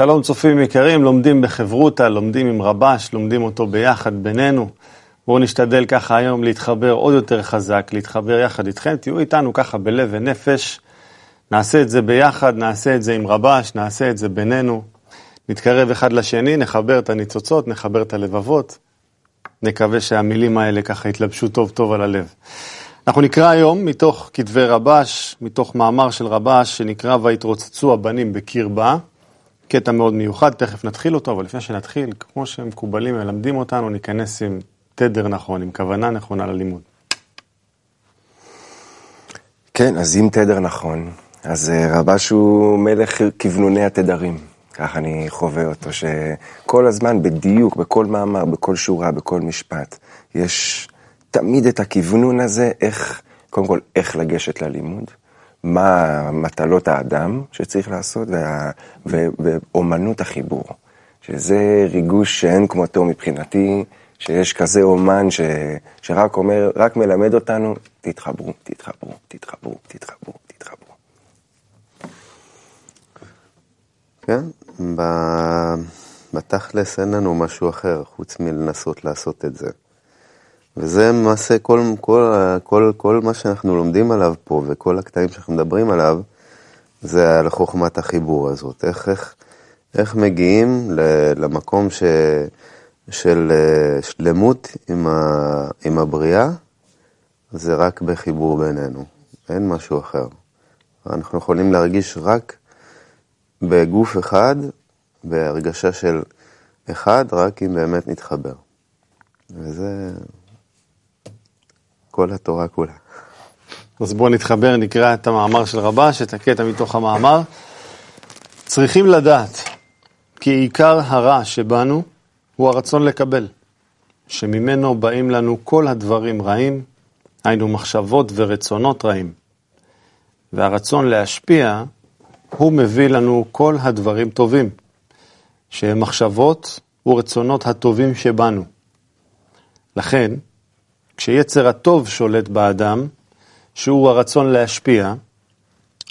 שלום צופים יקרים, לומדים בחברותא, לומדים עם רבש, לומדים אותו ביחד בינינו. בואו נשתדל ככה היום להתחבר עוד יותר חזק, להתחבר יחד איתכם, תהיו איתנו ככה בלב ונפש. נעשה את זה ביחד, נעשה את זה עם רבש, נעשה את זה בינינו. נתקרב אחד לשני, נחבר את הניצוצות, נחבר את הלבבות. נקווה שהמילים האלה ככה יתלבשו טוב טוב על הלב. אנחנו נקרא היום מתוך כתבי רבש, מתוך מאמר של רבש שנקרא ויתרוצצו הבנים בקרבה. קטע מאוד מיוחד, תכף נתחיל אותו, אבל לפני שנתחיל, כמו שמקובלים מלמדים אותנו, ניכנס עם תדר נכון, עם כוונה נכונה ללימוד. כן, אז אם תדר נכון, אז אה, רבש הוא מלך כוונוני התדרים. כך אני חווה אותו, שכל הזמן בדיוק, בכל מאמר, בכל שורה, בכל משפט, יש תמיד את הכוונון הזה, איך, קודם כל, איך לגשת ללימוד, מה מטלות האדם שצריך לעשות, וה, ו, ואומנות החיבור, שזה ריגוש שאין כמותו מבחינתי, שיש כזה אומן ש, שרק אומר, רק מלמד אותנו, תתחברו, תתחברו, תתחברו, תתחברו, תתחברו. כן, בתכלס אין לנו משהו אחר חוץ מלנסות לעשות את זה. וזה למעשה כל, כל, כל, כל מה שאנחנו לומדים עליו פה וכל הקטעים שאנחנו מדברים עליו, זה על חוכמת החיבור הזאת. איך, איך, איך מגיעים למקום ש, של אה, שלמות עם, ה, עם הבריאה, זה רק בחיבור בינינו, אין משהו אחר. אנחנו יכולים להרגיש רק בגוף אחד, בהרגשה של אחד, רק אם באמת נתחבר. וזה כל התורה כולה. אז בואו נתחבר, נקרא את המאמר של רבש, את הקטע מתוך המאמר. צריכים לדעת כי עיקר הרע שבנו הוא הרצון לקבל, שממנו באים לנו כל הדברים רעים, היינו מחשבות ורצונות רעים. והרצון להשפיע, הוא מביא לנו כל הדברים טובים, שהם מחשבות ורצונות הטובים שבנו. לכן, כשיצר הטוב שולט באדם, שהוא הרצון להשפיע,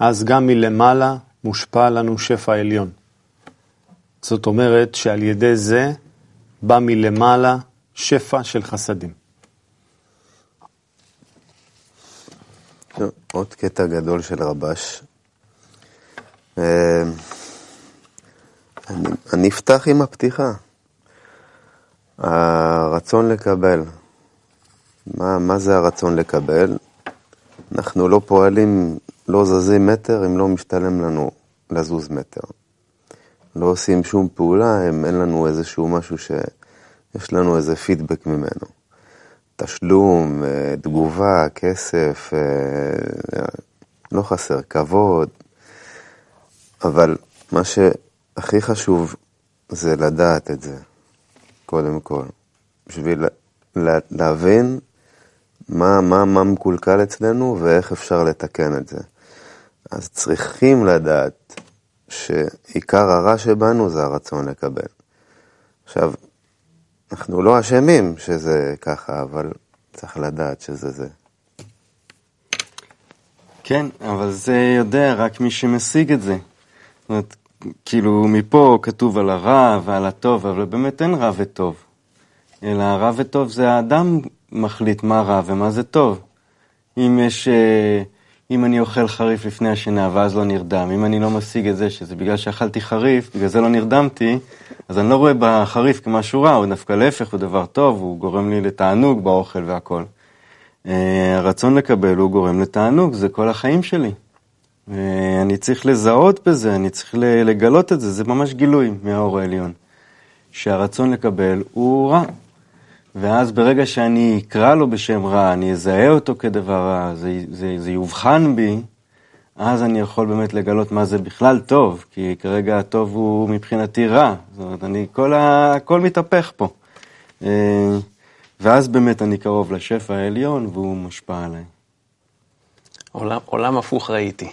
אז גם מלמעלה מושפע לנו שפע עליון. זאת אומרת שעל ידי זה בא מלמעלה שפע של חסדים. עוד קטע גדול של רבש. אה, אני אפתח עם הפתיחה. הרצון לקבל. מה, מה זה הרצון לקבל? אנחנו לא פועלים, לא זזים מטר אם לא משתלם לנו לזוז מטר. לא עושים שום פעולה אם אין לנו איזשהו משהו שיש לנו איזה פידבק ממנו. תשלום, אה, תגובה, כסף, אה, לא חסר, כבוד. אבל מה שהכי חשוב זה לדעת את זה, קודם כל. בשביל להבין מה, מה, מה מקולקל אצלנו ואיך אפשר לתקן את זה. אז צריכים לדעת שעיקר הרע שבנו זה הרצון לקבל. עכשיו, אנחנו לא אשמים שזה ככה, אבל צריך לדעת שזה זה. כן, אבל זה יודע רק מי שמשיג את זה. זאת אומרת, כאילו, מפה כתוב על הרע ועל הטוב, אבל באמת אין רע וטוב. אלא רע וטוב זה האדם מחליט מה רע ומה זה טוב. אם יש, אה, אם אני אוכל חריף לפני השינה ואז לא נרדם, אם אני לא משיג את זה שזה בגלל שאכלתי חריף, בגלל זה לא נרדמתי, אז אני לא רואה בחריף כמשהו רע, הוא דווקא להפך, הוא דבר טוב, הוא גורם לי לתענוג באוכל והכל. אה, הרצון לקבל הוא גורם לתענוג, זה כל החיים שלי. אני צריך לזהות בזה, אני צריך לגלות את זה, זה ממש גילוי מהאור העליון. שהרצון לקבל הוא רע. ואז ברגע שאני אקרא לו בשם רע, אני אזהה אותו כדבר רע, זה, זה, זה יובחן בי, אז אני יכול באמת לגלות מה זה בכלל טוב, כי כרגע הטוב הוא מבחינתי רע. זאת אומרת, אני, כל ה... הכל מתהפך פה. אה, ואז באמת אני קרוב לשפע העליון והוא מושפע עליי. עולם, עולם הפוך ראיתי.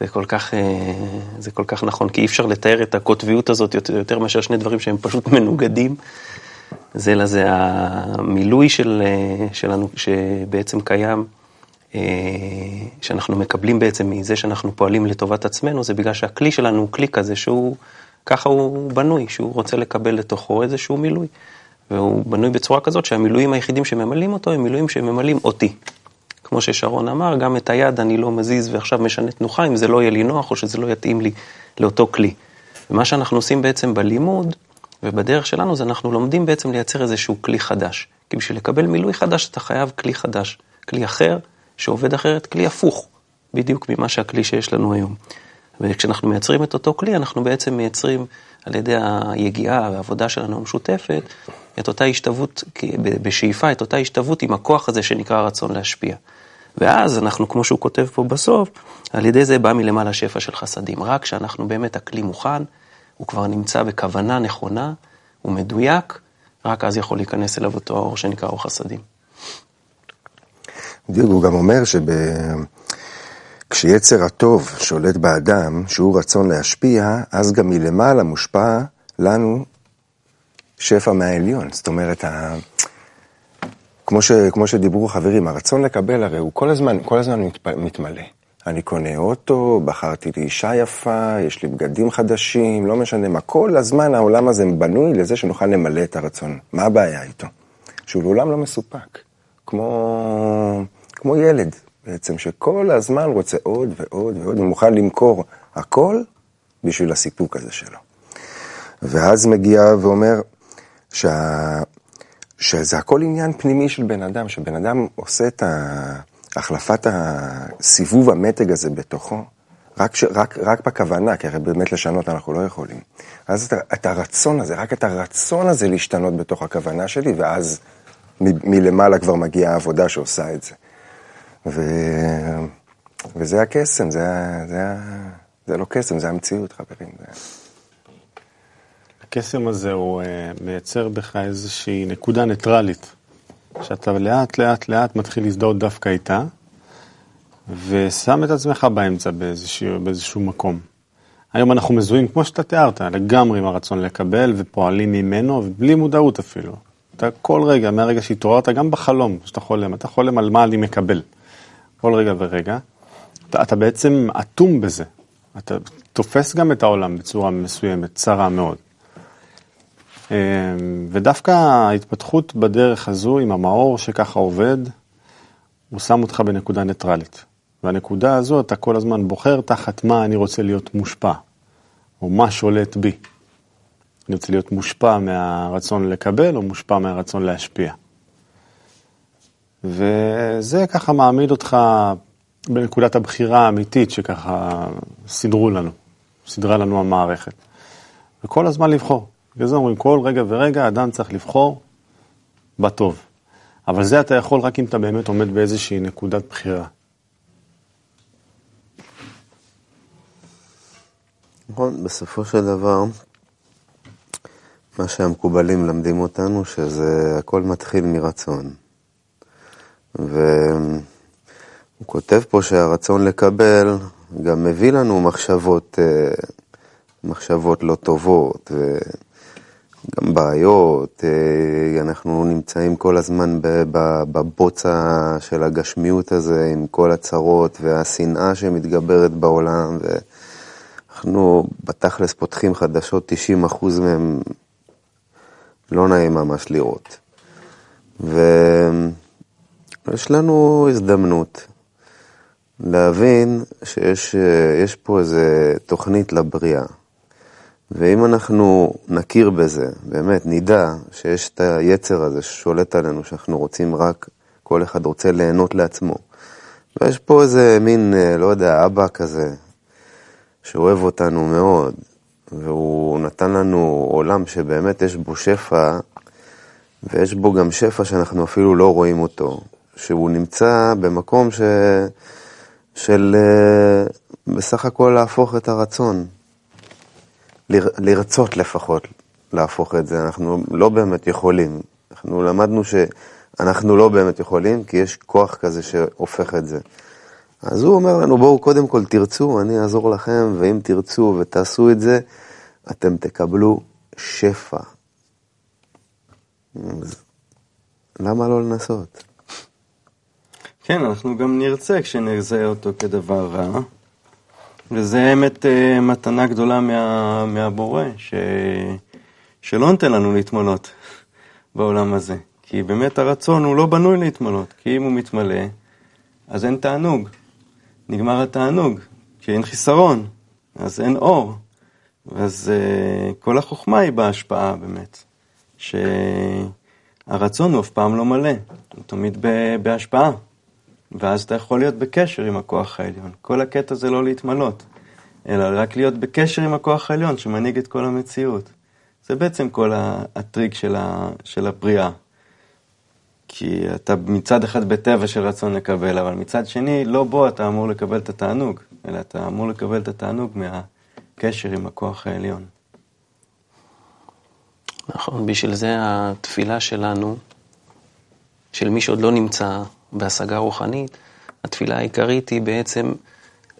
זה כל, כך, אה, זה כל כך נכון, כי אי אפשר לתאר את הקוטביות הזאת יותר, יותר מאשר שני דברים שהם פשוט מנוגדים. זה לזה המילוי של, אה, שלנו שבעצם קיים, אה, שאנחנו מקבלים בעצם מזה שאנחנו פועלים לטובת עצמנו, זה בגלל שהכלי שלנו הוא כלי כזה שהוא ככה הוא בנוי, שהוא רוצה לקבל לתוכו איזשהו מילוי. והוא בנוי בצורה כזאת שהמילואים היחידים שממלאים אותו הם מילואים שממלאים אותי. כמו ששרון אמר, גם את היד אני לא מזיז ועכשיו משנה תנוחה אם זה לא יהיה לי נוח או שזה לא יתאים לי לאותו כלי. ומה שאנחנו עושים בעצם בלימוד ובדרך שלנו זה אנחנו לומדים בעצם לייצר איזשהו כלי חדש. כי בשביל לקבל מילוי חדש אתה חייב כלי חדש, כלי אחר שעובד אחרת, כלי הפוך בדיוק ממה שהכלי שיש לנו היום. וכשאנחנו מייצרים את אותו כלי, אנחנו בעצם מייצרים על ידי היגיעה והעבודה שלנו המשותפת, את אותה השתוות, בשאיפה, את אותה השתוות עם הכוח הזה שנקרא רצון להשפיע. ואז אנחנו, כמו שהוא כותב פה בסוף, על ידי זה בא מלמעלה שפע של חסדים. רק כשאנחנו באמת, הכלי מוכן, הוא כבר נמצא בכוונה נכונה, הוא מדויק, רק אז יכול להיכנס אליו אותו האור שנקרא אור חסדים. בדיוק, הוא גם אומר שכשיצר הטוב שולט באדם, שהוא רצון להשפיע, אז גם מלמעלה מושפע לנו שפע מהעליון. זאת אומרת, ה... כמו, ש... כמו שדיברו חברים, הרצון לקבל הרי הוא כל הזמן, כל הזמן מת... מתמלא. אני קונה אוטו, בחרתי לי אישה יפה, יש לי בגדים חדשים, לא משנה מה. כל הזמן העולם הזה בנוי לזה שנוכל למלא את הרצון. מה הבעיה איתו? שהוא לעולם לא מסופק. כמו, כמו ילד בעצם, שכל הזמן רוצה עוד ועוד ועוד, הוא מוכן למכור הכל בשביל הסיפוק הזה שלו. ואז מגיע ואומר שה... שזה הכל עניין פנימי של בן אדם, שבן אדם עושה את החלפת הסיבוב המתג הזה בתוכו, רק, ש... רק, רק בכוונה, כי הרי באמת לשנות אנחנו לא יכולים. אז את, את הרצון הזה, רק את הרצון הזה להשתנות בתוך הכוונה שלי, ואז מ... מלמעלה כבר מגיעה העבודה שעושה את זה. ו... וזה הקסם, זה, זה, זה לא קסם, זה המציאות, חברים. זה... הקסם הזה הוא uh, מייצר בך איזושהי נקודה ניטרלית, שאתה לאט לאט לאט מתחיל להזדהות דווקא איתה, ושם את עצמך באמצע באיזשהו, באיזשהו מקום. היום אנחנו מזוהים, כמו שאתה תיארת, לגמרי עם הרצון לקבל ופועלים ממנו, בלי מודעות אפילו. אתה כל רגע, מהרגע שהתעוררת, גם בחלום שאתה חולם, אתה חולם על מה אני מקבל. כל רגע ורגע. אתה, אתה בעצם אטום בזה. אתה תופס גם את העולם בצורה מסוימת, צרה מאוד. אמ, ודווקא ההתפתחות בדרך הזו, עם המאור שככה עובד, הוא שם אותך בנקודה ניטרלית. והנקודה הזו, אתה כל הזמן בוחר תחת מה אני רוצה להיות מושפע, או מה שולט בי. אני רוצה להיות מושפע מהרצון לקבל, או מושפע מהרצון להשפיע. וזה ככה מעמיד אותך בנקודת הבחירה האמיתית שככה סידרו לנו, סידרה לנו המערכת. וכל הזמן לבחור. בגלל זה אומרים, כל רגע ורגע אדם צריך לבחור בטוב. אבל זה אתה יכול רק אם אתה באמת עומד באיזושהי נקודת בחירה. נכון, בסופו של דבר, מה שהמקובלים למדים אותנו, שזה הכל מתחיל מרצון. והוא כותב פה שהרצון לקבל גם מביא לנו מחשבות, אה, מחשבות לא טובות, וגם בעיות, אה, אנחנו נמצאים כל הזמן בבוץ של הגשמיות הזה, עם כל הצרות והשנאה שמתגברת בעולם, ואנחנו בתכלס פותחים חדשות, 90% מהם לא נעים ממש לראות. ויש לנו הזדמנות להבין שיש פה איזה תוכנית לבריאה. ואם אנחנו נכיר בזה, באמת נדע שיש את היצר הזה ששולט עלינו, שאנחנו רוצים רק, כל אחד רוצה ליהנות לעצמו. ויש פה איזה מין, לא יודע, אבא כזה, שאוהב אותנו מאוד, והוא נתן לנו עולם שבאמת יש בו שפע, ויש בו גם שפע שאנחנו אפילו לא רואים אותו, שהוא נמצא במקום ש... של אה, בסך הכל להפוך את הרצון. לרצות לפחות להפוך את זה, אנחנו לא באמת יכולים, אנחנו למדנו שאנחנו לא באמת יכולים, כי יש כוח כזה שהופך את זה. אז הוא אומר לנו, בואו קודם כל תרצו, אני אעזור לכם, ואם תרצו ותעשו את זה, אתם תקבלו שפע. למה לא לנסות? כן, אנחנו גם נרצה כשנרצה אותו כדבר רע, וזה האמת אה, מתנה גדולה מה, מהבורא, ש, שלא נותן לנו להתמלות בעולם הזה. כי באמת הרצון הוא לא בנוי להתמלות, כי אם הוא מתמלא, אז אין תענוג. נגמר התענוג, כי אין חיסרון, אז אין אור. אז uh, כל החוכמה היא בהשפעה באמת, שהרצון הוא אף פעם לא מלא, הוא תמיד בהשפעה. ואז אתה יכול להיות בקשר עם הכוח העליון. כל הקטע זה לא להתמלות, אלא רק להיות בקשר עם הכוח העליון שמנהיג את כל המציאות. זה בעצם כל הטריק של, ה, של הבריאה. כי אתה מצד אחד בטבע של רצון לקבל, אבל מצד שני, לא בו אתה אמור לקבל את התענוג, אלא אתה אמור לקבל את התענוג מהקשר עם הכוח העליון. נכון, בשביל זה התפילה שלנו, של מי שעוד לא נמצא בהשגה רוחנית, התפילה העיקרית היא בעצם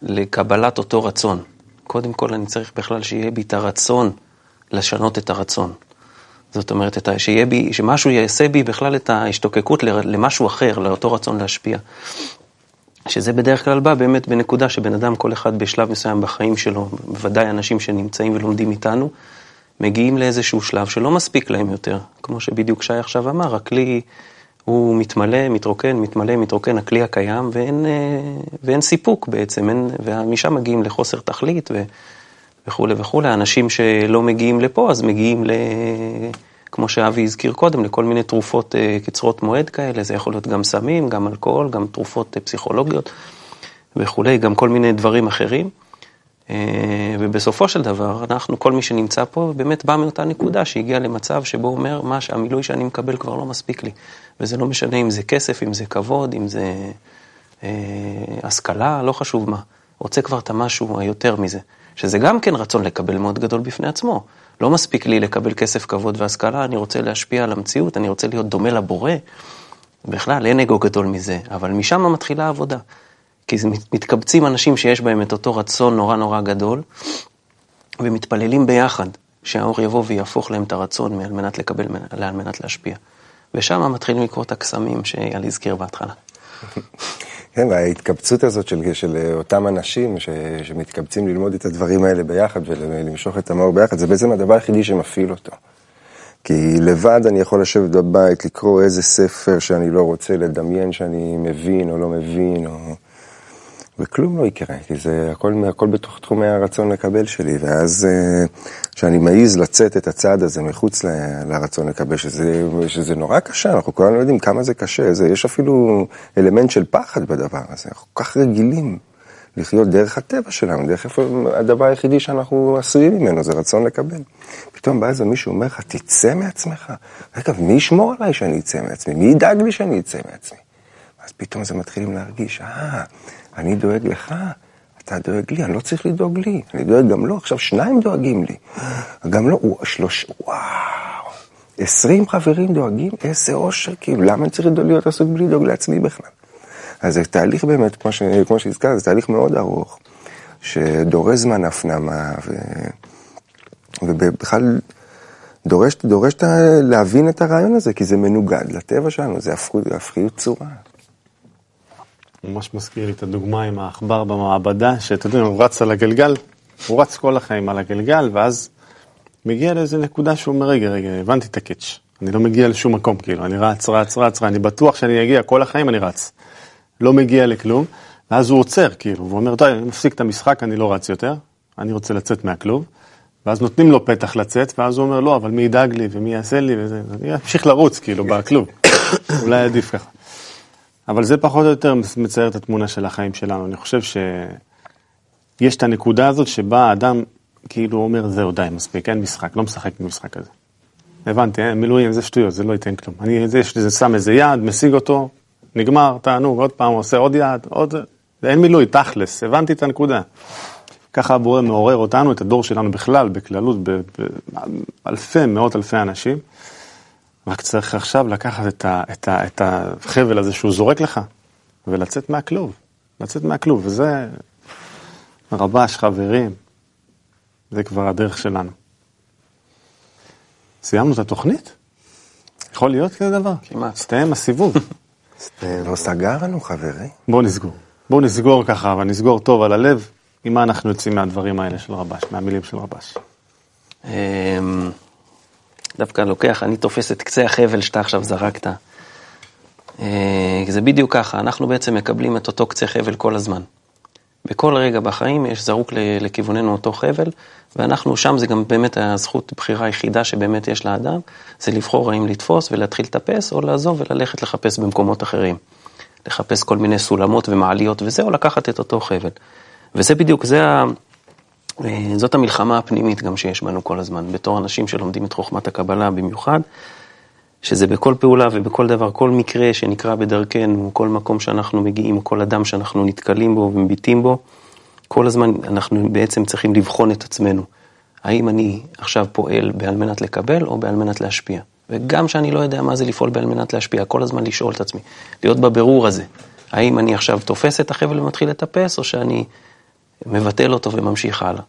לקבלת אותו רצון. קודם כל אני צריך בכלל שיהיה בי את הרצון לשנות את הרצון. זאת אומרת, שיהיה בי, שמשהו יעשה בי בכלל את ההשתוקקות למשהו אחר, לאותו רצון להשפיע. שזה בדרך כלל בא באמת בנקודה שבן אדם, כל אחד בשלב מסוים בחיים שלו, בוודאי אנשים שנמצאים ולומדים איתנו, מגיעים לאיזשהו שלב שלא מספיק להם יותר. כמו שבדיוק שי עכשיו אמר, הכלי הוא מתמלא, מתרוקן, מתמלא, מתרוקן, הכלי הקיים, ואין, אה, ואין סיפוק בעצם, אין, ומשם מגיעים לחוסר תכלית ו, וכולי וכולי. אנשים שלא מגיעים לפה, אז מגיעים, ל, כמו שאבי הזכיר קודם, לכל מיני תרופות אה, קצרות מועד כאלה, זה יכול להיות גם סמים, גם אלכוהול, גם תרופות אה, פסיכולוגיות וכולי, גם כל מיני דברים אחרים. אה, ובסופו של דבר, אנחנו, כל מי שנמצא פה, באמת בא מאותה נקודה שהגיע למצב שבו הוא אומר, מה שהמילוי שאני מקבל כבר לא מספיק לי. וזה לא משנה אם זה כסף, אם זה כבוד, אם זה אה, השכלה, לא חשוב מה. רוצה כבר את המשהו היותר מזה. שזה גם כן רצון לקבל מאוד גדול בפני עצמו. לא מספיק לי לקבל כסף, כבוד והשכלה, אני רוצה להשפיע על המציאות, אני רוצה להיות דומה לבורא. בכלל, אין אגו גדול מזה, אבל משם מתחילה העבודה. כי מתקבצים אנשים שיש בהם את אותו רצון נורא נורא גדול, ומתפללים ביחד שהאור יבוא ויהפוך להם את הרצון על מנת לקבל, על מנת להשפיע. ושם מתחילים לקרות הקסמים שאייל הזכיר בהתחלה. כן, וההתקבצות הזאת של, של אותם אנשים ש, שמתקבצים ללמוד את הדברים האלה ביחד ולמשוך את המאור ביחד, זה בעצם הדבר היחידי שמפעיל אותו. כי לבד אני יכול לשבת בבית, לקרוא איזה ספר שאני לא רוצה, לדמיין שאני מבין או לא מבין, או... וכלום לא יקרה, כי זה הכל, הכל בתוך תחומי הרצון לקבל שלי, ואז אה, כשאני מעז לצאת את הצעד הזה מחוץ ל, לרצון לקבל, שזה, שזה נורא קשה, אנחנו כולנו יודעים כמה זה קשה, זה, יש אפילו אלמנט של פחד בדבר הזה, אנחנו כל כך רגילים לחיות דרך הטבע שלנו, דרך איפה, הדבר היחידי שאנחנו עשויים ממנו זה רצון לקבל. פתאום בא איזה מישהו אומר לך, תצא מעצמך. רגע, מי ישמור עליי שאני אצא מעצמי? מי ידאג לי שאני אצא מעצמי? אז פתאום זה מתחילים להרגיש, אה, אני דואג לך, אתה דואג לי, אני לא צריך לדאוג לי, אני דואג גם לו, עכשיו שניים דואגים לי. גם לו, הוא שלוש, וואו, עשרים חברים דואגים, איזה אושר, כאילו, למה אני צריך להיות עסוק בלי לדאוג לעצמי בכלל? אז זה תהליך באמת, כמו, ש... כמו שהזכרת, זה תהליך מאוד ארוך, שדורש זמן הפנמה, ו... ובכלל דורש, דורש להבין את הרעיון הזה, כי זה מנוגד לטבע שלנו, זה הפכיות צורה. ממש מזכיר לי את הדוגמה עם העכבר במעבדה, שאתה יודע, הוא רץ על הגלגל, הוא רץ כל החיים על הגלגל, ואז מגיע לאיזה נקודה שהוא אומר, רגע, רגע, הבנתי את הקאץ', אני לא מגיע לשום מקום, כאילו, אני רץ, רץ, רץ, אני בטוח שאני אגיע, כל החיים אני רץ. לא מגיע לכלום, ואז הוא עוצר, כאילו, והוא אומר, טוב, אני מפסיק את המשחק, אני לא רץ יותר, אני רוצה לצאת מהכלוב. ואז נותנים לו פתח לצאת, ואז הוא אומר, לא, אבל מי ידאג לי ומי יעשה לי וזה, אני אמשיך לרוץ, כאילו, בכלוב. אולי עדיף ככה. אבל זה פחות או יותר מצייר את התמונה של החיים שלנו. אני חושב שיש את הנקודה הזאת שבה האדם כאילו אומר, זהו, די, מספיק, אין משחק, לא משחק במשחק הזה. הבנתי, אין, מילואים זה שטויות, זה לא ייתן כלום. אני זה, זה שם איזה יעד, משיג אותו, נגמר, תענוג, עוד פעם עושה עוד יעד, עוד... אין מילוי, תכלס, הבנתי את הנקודה. ככה הבורא מעורר אותנו, את הדור שלנו בכלל, בכללות, באלפי, מאות אלפי אנשים. רק צריך עכשיו לקחת את, ה, את, ה, את החבל הזה שהוא זורק לך, ולצאת מהכלוב, לצאת מהכלוב, וזה רבש, חברים, זה כבר הדרך שלנו. סיימנו את התוכנית? יכול להיות כזה דבר? כמעט. הסתיים הסיבוב. לא סגרנו, חברי. בואו נסגור. בואו נסגור ככה, אבל נסגור טוב על הלב. עם מה אנחנו יוצאים מהדברים האלה של רבש, מהמילים של רבש? דווקא לוקח, אני תופס את קצה החבל שאתה עכשיו זרקת. אה, זה בדיוק ככה, אנחנו בעצם מקבלים את אותו קצה חבל כל הזמן. בכל רגע בחיים יש זרוק לכיווננו אותו חבל, ואנחנו שם, זה גם באמת הזכות בחירה היחידה שבאמת יש לאדם, זה לבחור האם לתפוס ולהתחיל לטפס, או לעזוב וללכת לחפש במקומות אחרים. לחפש כל מיני סולמות ומעליות וזה, או לקחת את אותו חבל. וזה בדיוק, זה ה... אה, זאת המלחמה הפנימית גם שיש בנו כל הזמן, בתור אנשים שלומדים את חוכמת הקבלה במיוחד, שזה בכל פעולה ובכל דבר, כל מקרה שנקרא בדרכנו, כל מקום שאנחנו מגיעים, כל אדם שאנחנו נתקלים בו ומביטים בו, כל הזמן אנחנו בעצם צריכים לבחון את עצמנו. האם אני עכשיו פועל בעל מנת לקבל או בעל מנת להשפיע? וגם שאני לא יודע מה זה לפעול בעל מנת להשפיע, כל הזמן לשאול את עצמי, להיות בבירור הזה. האם אני עכשיו תופס את החבל ומתחיל לטפס, או שאני מבטל אותו וממשיך הלאה.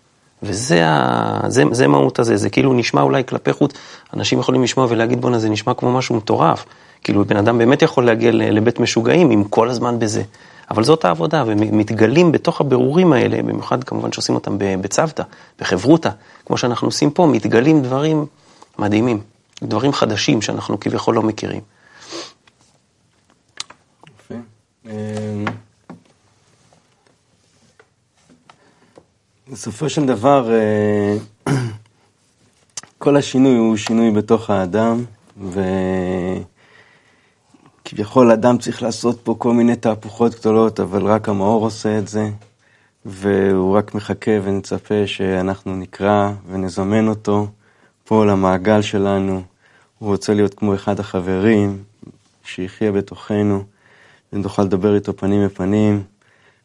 וזה ה... זה, זה מהות הזה, זה כאילו נשמע אולי כלפי חוץ, אנשים יכולים לשמוע ולהגיד בואנה זה נשמע כמו משהו מטורף, כאילו בן אדם באמת יכול להגיע לבית משוגעים עם כל הזמן בזה, אבל זאת העבודה, ומתגלים בתוך הבירורים האלה, במיוחד כמובן שעושים אותם בצוותא, בחברותא, כמו שאנחנו עושים פה, מתגלים דברים מדהימים, דברים חדשים שאנחנו כביכול לא מכירים. יפה. בסופו של דבר, אה, כל השינוי הוא שינוי בתוך האדם, וכביכול אדם צריך לעשות פה כל מיני תהפוכות גדולות, אבל רק המאור עושה את זה, והוא רק מחכה ונצפה שאנחנו נקרא ונזמן אותו פה למעגל שלנו. הוא רוצה להיות כמו אחד החברים, שיחיה בתוכנו, ונוכל לדבר איתו פנים בפנים.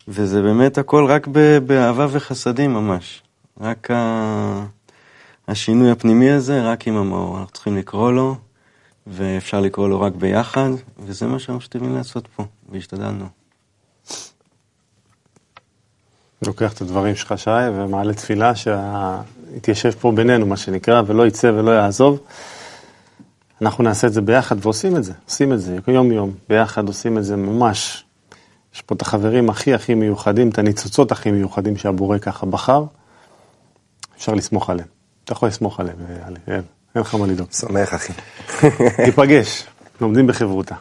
וזה באמת הכל רק באהבה וחסדים ממש. רק ה... השינוי הפנימי הזה, רק עם המאור. אנחנו צריכים לקרוא לו, ואפשר לקרוא לו רק ביחד, וזה מה שאנחנו משתדלים לעשות פה, והשתדלנו. לוקח את הדברים שלך, שי, ומעלה תפילה שיתיישב פה בינינו, מה שנקרא, ולא יצא ולא יעזוב. אנחנו נעשה את זה ביחד, ועושים את זה, עושים את זה יום-יום, ביחד עושים את זה ממש יש פה את החברים הכי הכי מיוחדים, את הניצוצות הכי מיוחדים שהבורא ככה בחר, אפשר לסמוך עליהם. אתה יכול לסמוך עליהם, אין לך מה לדאוג. סומך, אחי. ניפגש, לומדים בחברותא.